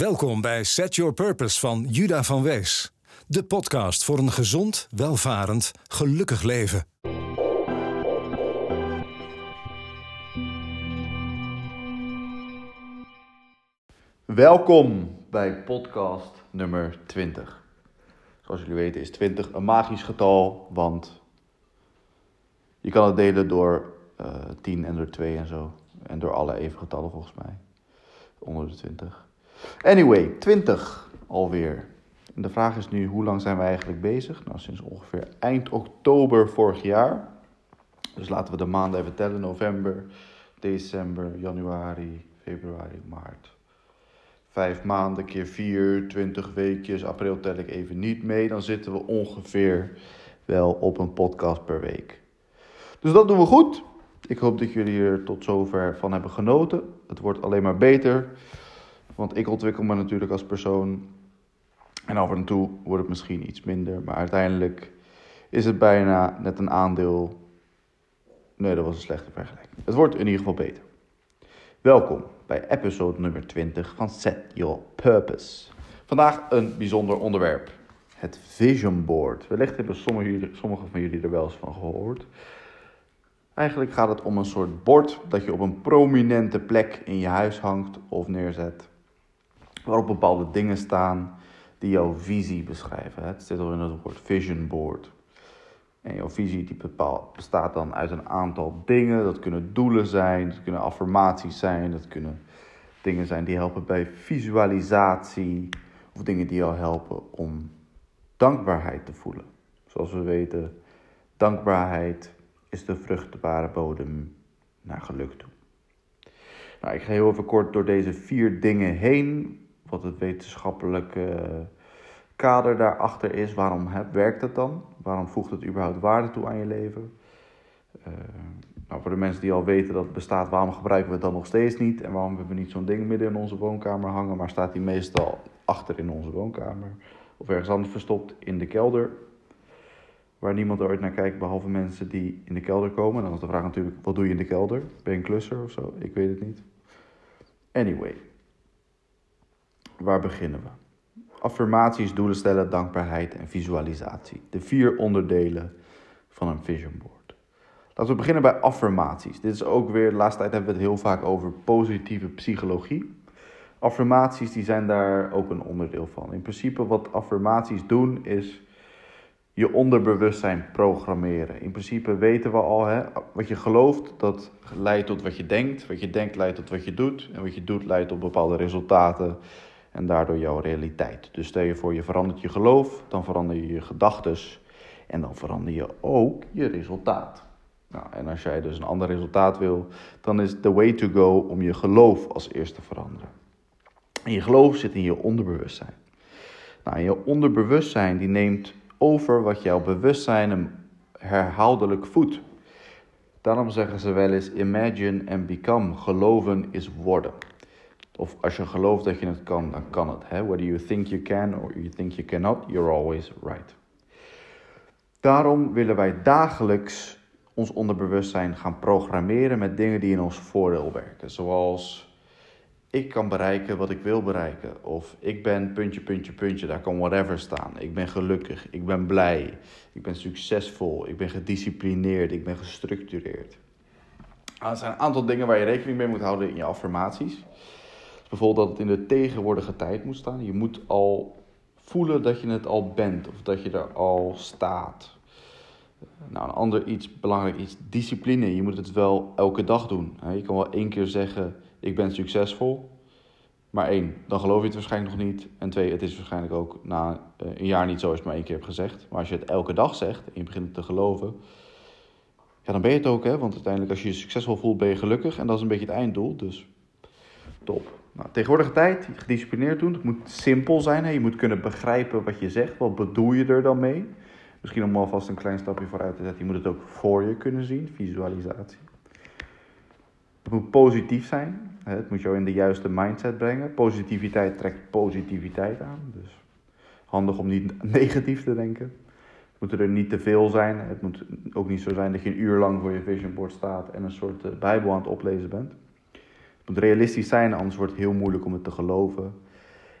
Welkom bij Set Your Purpose van Juda van Wees. De podcast voor een gezond, welvarend, gelukkig leven. Welkom bij podcast nummer 20. Zoals jullie weten is 20 een magisch getal, want je kan het delen door uh, 10 en door 2 en zo. En door alle even getallen volgens mij. Onder de 20. Anyway, 20 alweer. En de vraag is nu, hoe lang zijn we eigenlijk bezig? Nou, sinds ongeveer eind oktober vorig jaar. Dus laten we de maanden even tellen. November, december, januari, februari, maart. Vijf maanden keer vier, 20 weekjes. April tel ik even niet mee. Dan zitten we ongeveer wel op een podcast per week. Dus dat doen we goed. Ik hoop dat jullie er tot zover van hebben genoten. Het wordt alleen maar beter. Want ik ontwikkel me natuurlijk als persoon. En af en toe wordt het misschien iets minder. Maar uiteindelijk is het bijna net een aandeel. Nee, dat was een slechte vergelijking. Het wordt in ieder geval beter. Welkom bij episode nummer 20 van Set Your Purpose. Vandaag een bijzonder onderwerp. Het Vision Board. Wellicht hebben sommigen van jullie er wel eens van gehoord. Eigenlijk gaat het om een soort bord dat je op een prominente plek in je huis hangt of neerzet. Waarop bepaalde dingen staan die jouw visie beschrijven. Het zit al in het woord vision board. En jouw visie die bepaalt, bestaat dan uit een aantal dingen. Dat kunnen doelen zijn, dat kunnen affirmaties zijn, dat kunnen dingen zijn die helpen bij visualisatie. Of dingen die jou helpen om dankbaarheid te voelen. Zoals we weten, dankbaarheid is de vruchtbare bodem naar geluk toe. Nou, ik ga heel even kort door deze vier dingen heen. Wat het wetenschappelijke kader daarachter is. Waarom werkt het dan? Waarom voegt het überhaupt waarde toe aan je leven? Uh, nou, voor de mensen die al weten dat het bestaat, waarom gebruiken we het dan nog steeds niet? En waarom hebben we niet zo'n ding midden in onze woonkamer hangen, maar staat die meestal achter in onze woonkamer? Of ergens anders verstopt in de kelder? waar niemand ooit naar kijkt, behalve mensen die in de kelder komen. Dan is de vraag natuurlijk, wat doe je in de kelder? Ben je een klusser of zo? Ik weet het niet. Anyway, waar beginnen we? Affirmaties, doelen stellen, dankbaarheid en visualisatie. De vier onderdelen van een vision board. Laten we beginnen bij affirmaties. Dit is ook weer, de laatste tijd hebben we het heel vaak over positieve psychologie. Affirmaties die zijn daar ook een onderdeel van. In principe wat affirmaties doen is je onderbewustzijn programmeren. In principe weten we al, hè, wat je gelooft, dat leidt tot wat je denkt. Wat je denkt leidt tot wat je doet. En wat je doet leidt tot bepaalde resultaten en daardoor jouw realiteit. Dus stel je voor, je verandert je geloof, dan verander je je gedachten en dan verander je ook je resultaat. Nou, en als jij dus een ander resultaat wil, dan is the way to go om je geloof als eerste te veranderen. En je geloof zit in je onderbewustzijn. Nou, je onderbewustzijn die neemt over wat jouw bewustzijn herhaaldelijk voedt. Daarom zeggen ze wel eens imagine and become. Geloven is worden. Of als je gelooft dat je het kan, dan kan het. Hè? Whether you think you can or you think you cannot, you're always right. Daarom willen wij dagelijks ons onderbewustzijn gaan programmeren met dingen die in ons voordeel werken. Zoals ik kan bereiken wat ik wil bereiken. Of ik ben puntje, puntje, puntje, daar kan whatever staan. Ik ben gelukkig, ik ben blij, ik ben succesvol, ik ben gedisciplineerd, ik ben gestructureerd. Er zijn een aantal dingen waar je rekening mee moet houden in je affirmaties. Bijvoorbeeld dat het in de tegenwoordige tijd moet staan. Je moet al voelen dat je het al bent of dat je er al staat. Nou, een ander iets, belangrijk iets, discipline. Je moet het wel elke dag doen. Je kan wel één keer zeggen ik ben succesvol. Maar één, dan geloof je het waarschijnlijk nog niet. En twee, het is waarschijnlijk ook na eh, een jaar niet zo als je het maar één keer hebt gezegd. Maar als je het elke dag zegt en je begint te geloven, ja, dan ben je het ook, hè? Want uiteindelijk, als je je succesvol voelt, ben je gelukkig. En dat is een beetje het einddoel. Dus top. Nou, tegenwoordige tijd, gedisciplineerd doen. Het moet simpel zijn. Hè? Je moet kunnen begrijpen wat je zegt. Wat bedoel je er dan mee? Misschien om alvast een klein stapje vooruit te zetten. Je moet het ook voor je kunnen zien, visualisatie. Het moet positief zijn. Het moet jou in de juiste mindset brengen. Positiviteit trekt positiviteit aan. Dus handig om niet negatief te denken. Het moet er niet te veel zijn. Het moet ook niet zo zijn dat je een uur lang voor je vision board staat en een soort eh, Bijbel aan het oplezen bent. Moet realistisch zijn, anders wordt het heel moeilijk om het te geloven.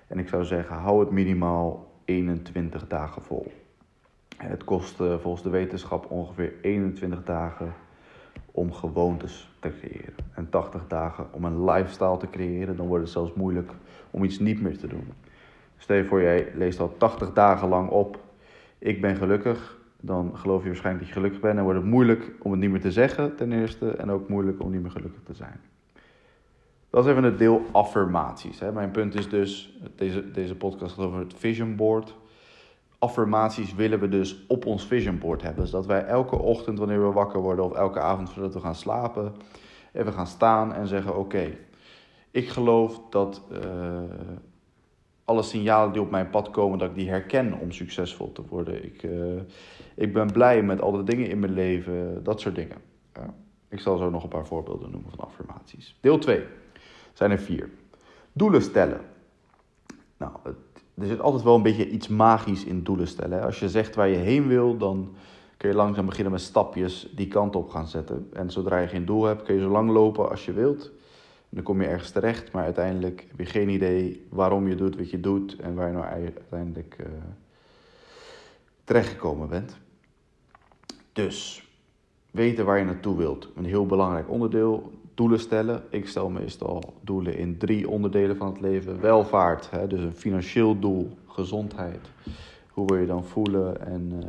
En ik zou zeggen, hou het minimaal 21 dagen vol. Het kost uh, volgens de wetenschap ongeveer 21 dagen om gewoontes te creëren. En 80 dagen om een lifestyle te creëren. Dan wordt het zelfs moeilijk om iets niet meer te doen. Stel je voor, jij leest al 80 dagen lang op. Ik ben gelukkig. Dan geloof je waarschijnlijk dat je gelukkig bent. En wordt het moeilijk om het niet meer te zeggen, ten eerste. En ook moeilijk om niet meer gelukkig te zijn. Dat is even het deel affirmaties. Hè. Mijn punt is dus, deze, deze podcast gaat over het vision board. Affirmaties willen we dus op ons vision board hebben. Zodat wij elke ochtend wanneer we wakker worden of elke avond voordat we gaan slapen, even gaan staan en zeggen: Oké, ik geloof dat uh, alle signalen die op mijn pad komen, dat ik die herken om succesvol te worden. Ik, uh, ik ben blij met al de dingen in mijn leven, dat soort dingen. Ja. Ik zal zo nog een paar voorbeelden noemen van affirmaties. Deel 2 zijn er vier. Doelen stellen. Nou, er zit altijd wel een beetje iets magisch in doelen stellen. Als je zegt waar je heen wil, dan kun je langzaam beginnen met stapjes die kant op gaan zetten. En zodra je geen doel hebt, kun je zo lang lopen als je wilt. Dan kom je ergens terecht, maar uiteindelijk heb je geen idee waarom je doet wat je doet en waar je nou uiteindelijk uh, terechtgekomen bent. Dus weten waar je naartoe wilt. Een heel belangrijk onderdeel doelen stellen. Ik stel meestal doelen in drie onderdelen van het leven. Welvaart, hè, dus een financieel doel, gezondheid. Hoe wil je dan voelen en uh,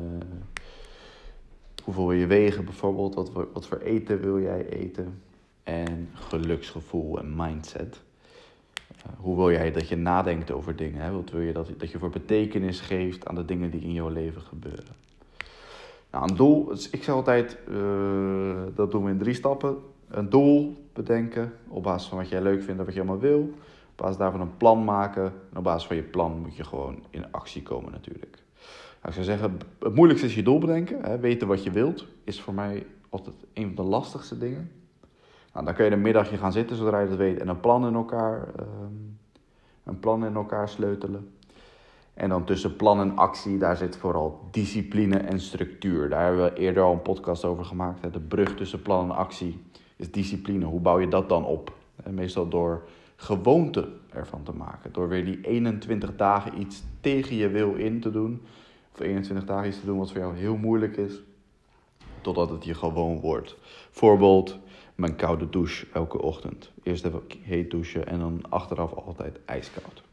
hoeveel wil je wegen bijvoorbeeld? Wat, wat voor eten wil jij eten? En geluksgevoel en mindset. Uh, hoe wil jij dat je nadenkt over dingen? Hè? Wat wil je dat, dat je voor betekenis geeft aan de dingen die in jouw leven gebeuren? Nou, een doel, ik zeg altijd, uh, dat doen we in drie stappen een doel bedenken op basis van wat jij leuk vindt en wat je allemaal wil. Op basis daarvan een plan maken. En op basis van je plan moet je gewoon in actie komen natuurlijk. Nou, ik zou zeggen, het moeilijkste is je doel bedenken. Hè. Weten wat je wilt is voor mij altijd een van de lastigste dingen. Nou, dan kun je een middagje gaan zitten zodra je dat weet en een plan in elkaar, um, een plan in elkaar sleutelen. En dan tussen plan en actie, daar zit vooral discipline en structuur. Daar hebben we eerder al een podcast over gemaakt. De brug tussen plan en actie is discipline. Hoe bouw je dat dan op? Meestal door gewoonte ervan te maken. Door weer die 21 dagen iets tegen je wil in te doen. Of 21 dagen iets te doen wat voor jou heel moeilijk is. Totdat het je gewoon wordt. Voorbeeld, mijn koude douche elke ochtend. Eerst even heet douchen en dan achteraf altijd ijskoud.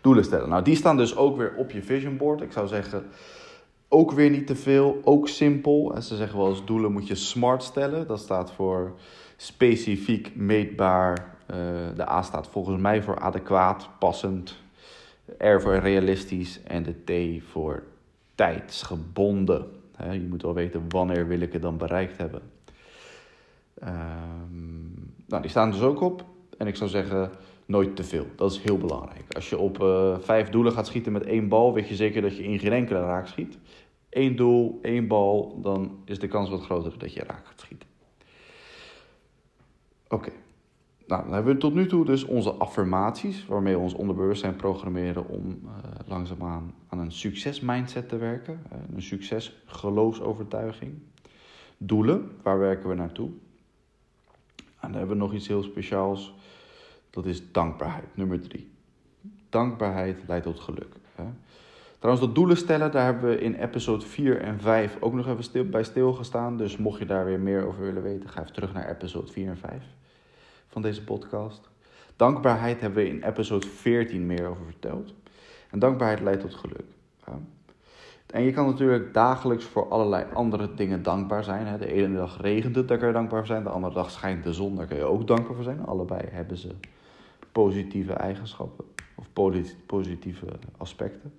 Doelen stellen. Nou, die staan dus ook weer op je vision board. Ik zou zeggen, ook weer niet te veel, ook simpel. En ze zeggen wel eens doelen moet je smart stellen. Dat staat voor specifiek, meetbaar. Uh, de A staat volgens mij voor adequaat, passend. R voor realistisch en de T voor tijdsgebonden. Je moet wel weten wanneer wil ik het dan bereikt hebben. Um, nou, die staan dus ook op. En ik zou zeggen, nooit te veel. Dat is heel belangrijk. Als je op uh, vijf doelen gaat schieten met één bal, weet je zeker dat je in geen enkele raak schiet. Eén doel, één bal, dan is de kans wat groter dat je raak gaat schieten. Oké. Nou, dan hebben we tot nu toe dus onze affirmaties, waarmee we ons onderbewustzijn programmeren om uh, langzaamaan aan een succesmindset te werken. Uh, een succesgeloofsovertuiging. Doelen, waar werken we naartoe? En dan hebben we nog iets heel speciaals. Dat is dankbaarheid, nummer drie. Dankbaarheid leidt tot geluk. Hè? Trouwens, dat doelen stellen, daar hebben we in episode 4 en 5 ook nog even stil, bij stilgestaan. Dus mocht je daar weer meer over willen weten, ga even terug naar episode 4 en 5 van deze podcast. Dankbaarheid hebben we in episode 14 meer over verteld. En dankbaarheid leidt tot geluk. En je kan natuurlijk dagelijks voor allerlei andere dingen dankbaar zijn. De ene dag regent het, daar kun je dankbaar voor zijn. De andere dag schijnt de zon, daar kun je ook dankbaar voor zijn. Allebei hebben ze positieve eigenschappen of positieve aspecten.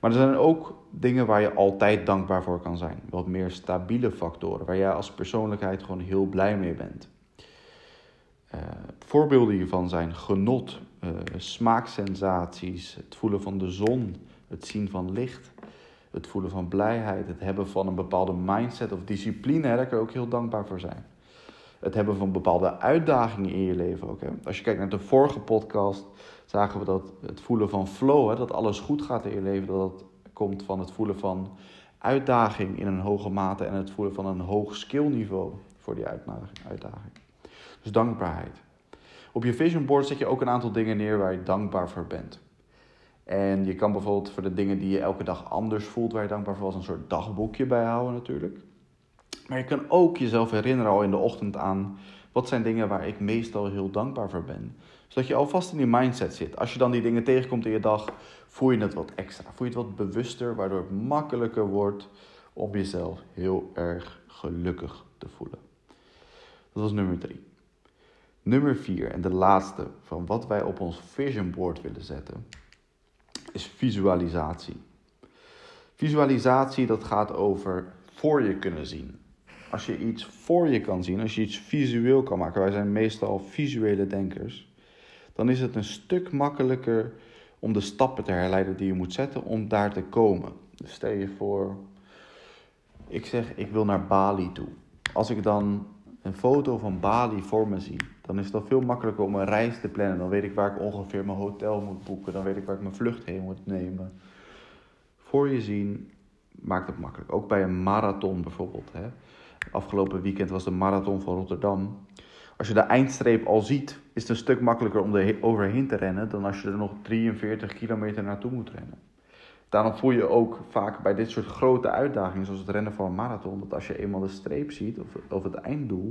Maar er zijn ook dingen waar je altijd dankbaar voor kan zijn. Wat meer stabiele factoren, waar jij als persoonlijkheid gewoon heel blij mee bent. Uh, voorbeelden hiervan zijn genot, uh, smaaksensaties, het voelen van de zon, het zien van licht, het voelen van blijheid, het hebben van een bepaalde mindset of discipline. Daar kun je ook heel dankbaar voor zijn. Het hebben van bepaalde uitdagingen in je leven ook. Hè. Als je kijkt naar de vorige podcast, zagen we dat het voelen van flow, hè, dat alles goed gaat in je leven, dat dat komt van het voelen van uitdaging in een hoge mate en het voelen van een hoog skillniveau voor die uitdaging. Dus dankbaarheid. Op je vision board zet je ook een aantal dingen neer waar je dankbaar voor bent. En je kan bijvoorbeeld voor de dingen die je elke dag anders voelt, waar je dankbaar voor was, een soort dagboekje bijhouden natuurlijk. Maar je kan ook jezelf herinneren al in de ochtend aan wat zijn dingen waar ik meestal heel dankbaar voor ben. Zodat je alvast in die mindset zit. Als je dan die dingen tegenkomt in je dag, voel je het wat extra. Voel je het wat bewuster, waardoor het makkelijker wordt om jezelf heel erg gelukkig te voelen. Dat was nummer drie. Nummer vier en de laatste van wat wij op ons vision board willen zetten, is visualisatie. Visualisatie dat gaat over voor je kunnen zien. Als je iets voor je kan zien, als je iets visueel kan maken, wij zijn meestal visuele denkers, dan is het een stuk makkelijker om de stappen te herleiden die je moet zetten om daar te komen. Dus stel je voor, ik zeg ik wil naar Bali toe. Als ik dan een foto van Bali voor me zie, dan is het al veel makkelijker om een reis te plannen. Dan weet ik waar ik ongeveer mijn hotel moet boeken. Dan weet ik waar ik mijn vlucht heen moet nemen. Voor je zien maakt het makkelijk. Ook bij een marathon bijvoorbeeld. Hè. Afgelopen weekend was de marathon van Rotterdam. Als je de eindstreep al ziet, is het een stuk makkelijker om er overheen te rennen dan als je er nog 43 kilometer naartoe moet rennen. Daarom voel je ook vaak bij dit soort grote uitdagingen, zoals het rennen van een marathon, dat als je eenmaal de streep ziet of, of het einddoel,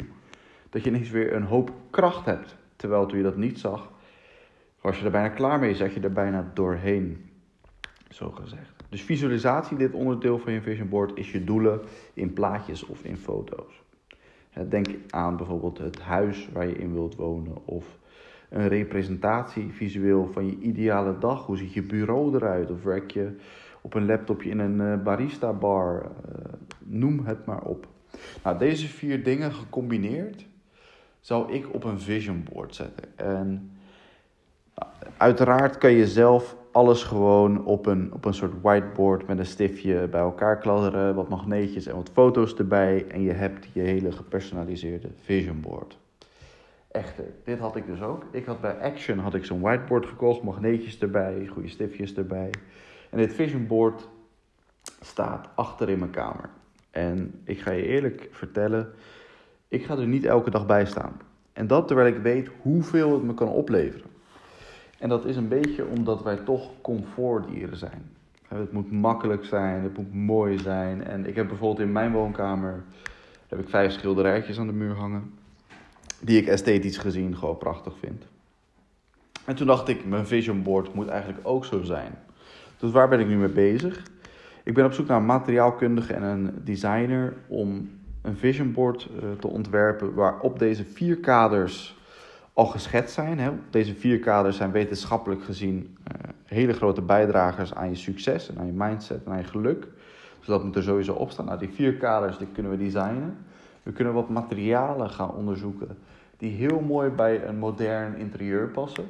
dat je ineens weer een hoop kracht hebt. Terwijl toen je dat niet zag, was je er bijna klaar mee, zat je er bijna doorheen. Zo gezegd. Dus visualisatie, dit onderdeel van je vision board, is je doelen in plaatjes of in foto's. Denk aan bijvoorbeeld het huis waar je in wilt wonen of een representatie visueel van je ideale dag. Hoe ziet je bureau eruit? Of werk je op een laptopje in een eh, barista bar? Eh, noem het maar op. Nou, deze vier dingen gecombineerd zou ik op een vision board zetten. En nou, uiteraard kan je zelf alles gewoon op een, op een soort whiteboard met een stiftje bij elkaar kladderen, wat magneetjes en wat foto's erbij. En je hebt je hele gepersonaliseerde vision board. Echter, dit had ik dus ook. Ik had bij Action had ik zo'n whiteboard gekocht, magneetjes erbij, goede stiftjes erbij. En dit vision board staat achter in mijn kamer. En ik ga je eerlijk vertellen, ik ga er niet elke dag bij staan. En dat terwijl ik weet hoeveel het me kan opleveren. En dat is een beetje omdat wij toch comfortdieren zijn. Het moet makkelijk zijn, het moet mooi zijn. En ik heb bijvoorbeeld in mijn woonkamer heb ik vijf schilderijtjes aan de muur hangen. Die ik esthetisch gezien gewoon prachtig vind. En toen dacht ik, mijn vision board moet eigenlijk ook zo zijn. Dus waar ben ik nu mee bezig? Ik ben op zoek naar een materiaalkundige en een designer om een vision board eh, te ontwerpen waarop deze vier kaders al geschetst zijn. Hè. Deze vier kaders zijn wetenschappelijk gezien uh, hele grote bijdragers aan je succes en aan je mindset en aan je geluk. Dus dat moet er sowieso op staan. Nou, die vier kaders die kunnen we designen. We kunnen wat materialen gaan onderzoeken die heel mooi bij een modern interieur passen.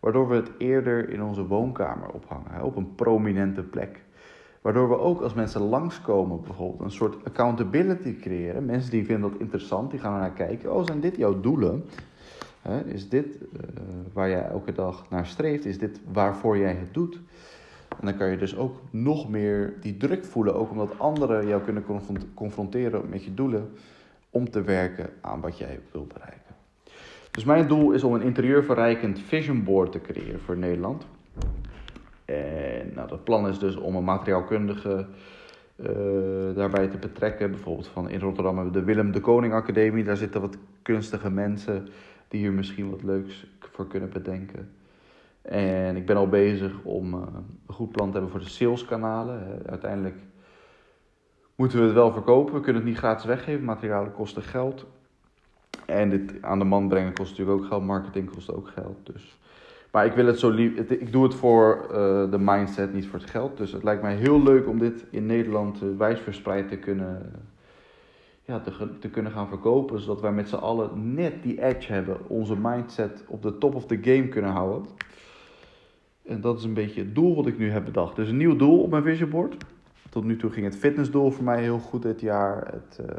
Waardoor we het eerder in onze woonkamer ophangen, op een prominente plek. Waardoor we ook als mensen langskomen bijvoorbeeld een soort accountability creëren. Mensen die vinden dat interessant, die gaan er naar kijken. Oh, zijn dit jouw doelen? Is dit uh, waar jij elke dag naar streeft? Is dit waarvoor jij het doet? En dan kan je dus ook nog meer die druk voelen, ook omdat anderen jou kunnen confronteren met je doelen, om te werken aan wat jij wilt bereiken. Dus mijn doel is om een interieurverrijkend vision board te creëren voor Nederland. En nou, dat plan is dus om een materiaalkundige uh, daarbij te betrekken. Bijvoorbeeld van in Rotterdam hebben we de Willem de Koning Academie. Daar zitten wat kunstige mensen die hier misschien wat leuks voor kunnen bedenken. En ik ben al bezig om uh, een goed plan te hebben voor de saleskanalen. Uiteindelijk moeten we het wel verkopen. We kunnen het niet gratis weggeven. Materialen kosten geld. En dit aan de man brengen kost natuurlijk ook geld. Marketing kost ook geld. Dus. Maar ik wil het zo lief. Ik doe het voor uh, de mindset, niet voor het geld. Dus het lijkt mij heel leuk om dit in Nederland uh, wijdverspreid te kunnen ja, te, te kunnen gaan verkopen. Zodat wij met z'n allen net die edge hebben. Onze mindset op de top of the game kunnen houden. En dat is een beetje het doel wat ik nu heb bedacht. Dus een nieuw doel op mijn vision board. Tot nu toe ging het fitnessdoel voor mij heel goed dit jaar. Het uh,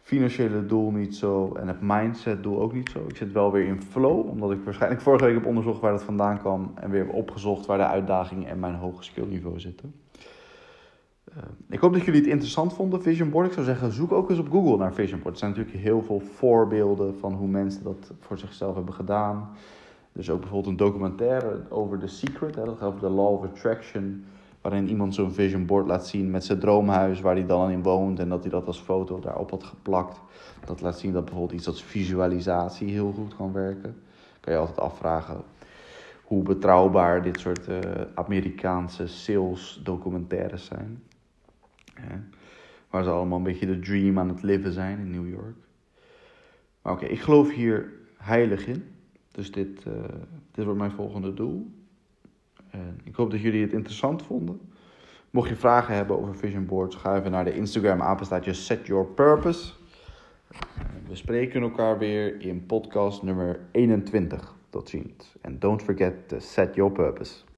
financiële doel niet zo. En het mindset doel ook niet zo. Ik zit wel weer in flow. Omdat ik waarschijnlijk vorige week heb onderzocht waar dat vandaan kwam. En weer heb opgezocht waar de uitdagingen en mijn hoge skillniveau zitten. Uh, ik hoop dat jullie het interessant vonden, Vision Board. Ik zou zeggen, zoek ook eens op Google naar Vision Board. Er zijn natuurlijk heel veel voorbeelden van hoe mensen dat voor zichzelf hebben gedaan. Is ook bijvoorbeeld een documentaire over The Secret, hè, dat gaat over de Law of Attraction. Waarin iemand zo'n vision board laat zien met zijn droomhuis waar hij dan in woont. En dat hij dat als foto daarop had geplakt. Dat laat zien dat bijvoorbeeld iets als visualisatie heel goed kan werken. Kan je altijd afvragen hoe betrouwbaar dit soort uh, Amerikaanse sales documentaires zijn. Ja, waar ze allemaal een beetje de dream aan het leven zijn in New York. Maar oké, ik geloof hier heilig in. Dus dit, uh, dit wordt mijn volgende doel. En ik hoop dat jullie het interessant vonden. Mocht je vragen hebben over vision boards, ga even naar de Instagram apenstaatje Set Your Purpose. We spreken elkaar weer in podcast nummer 21. Tot ziens. En don't forget to set your purpose.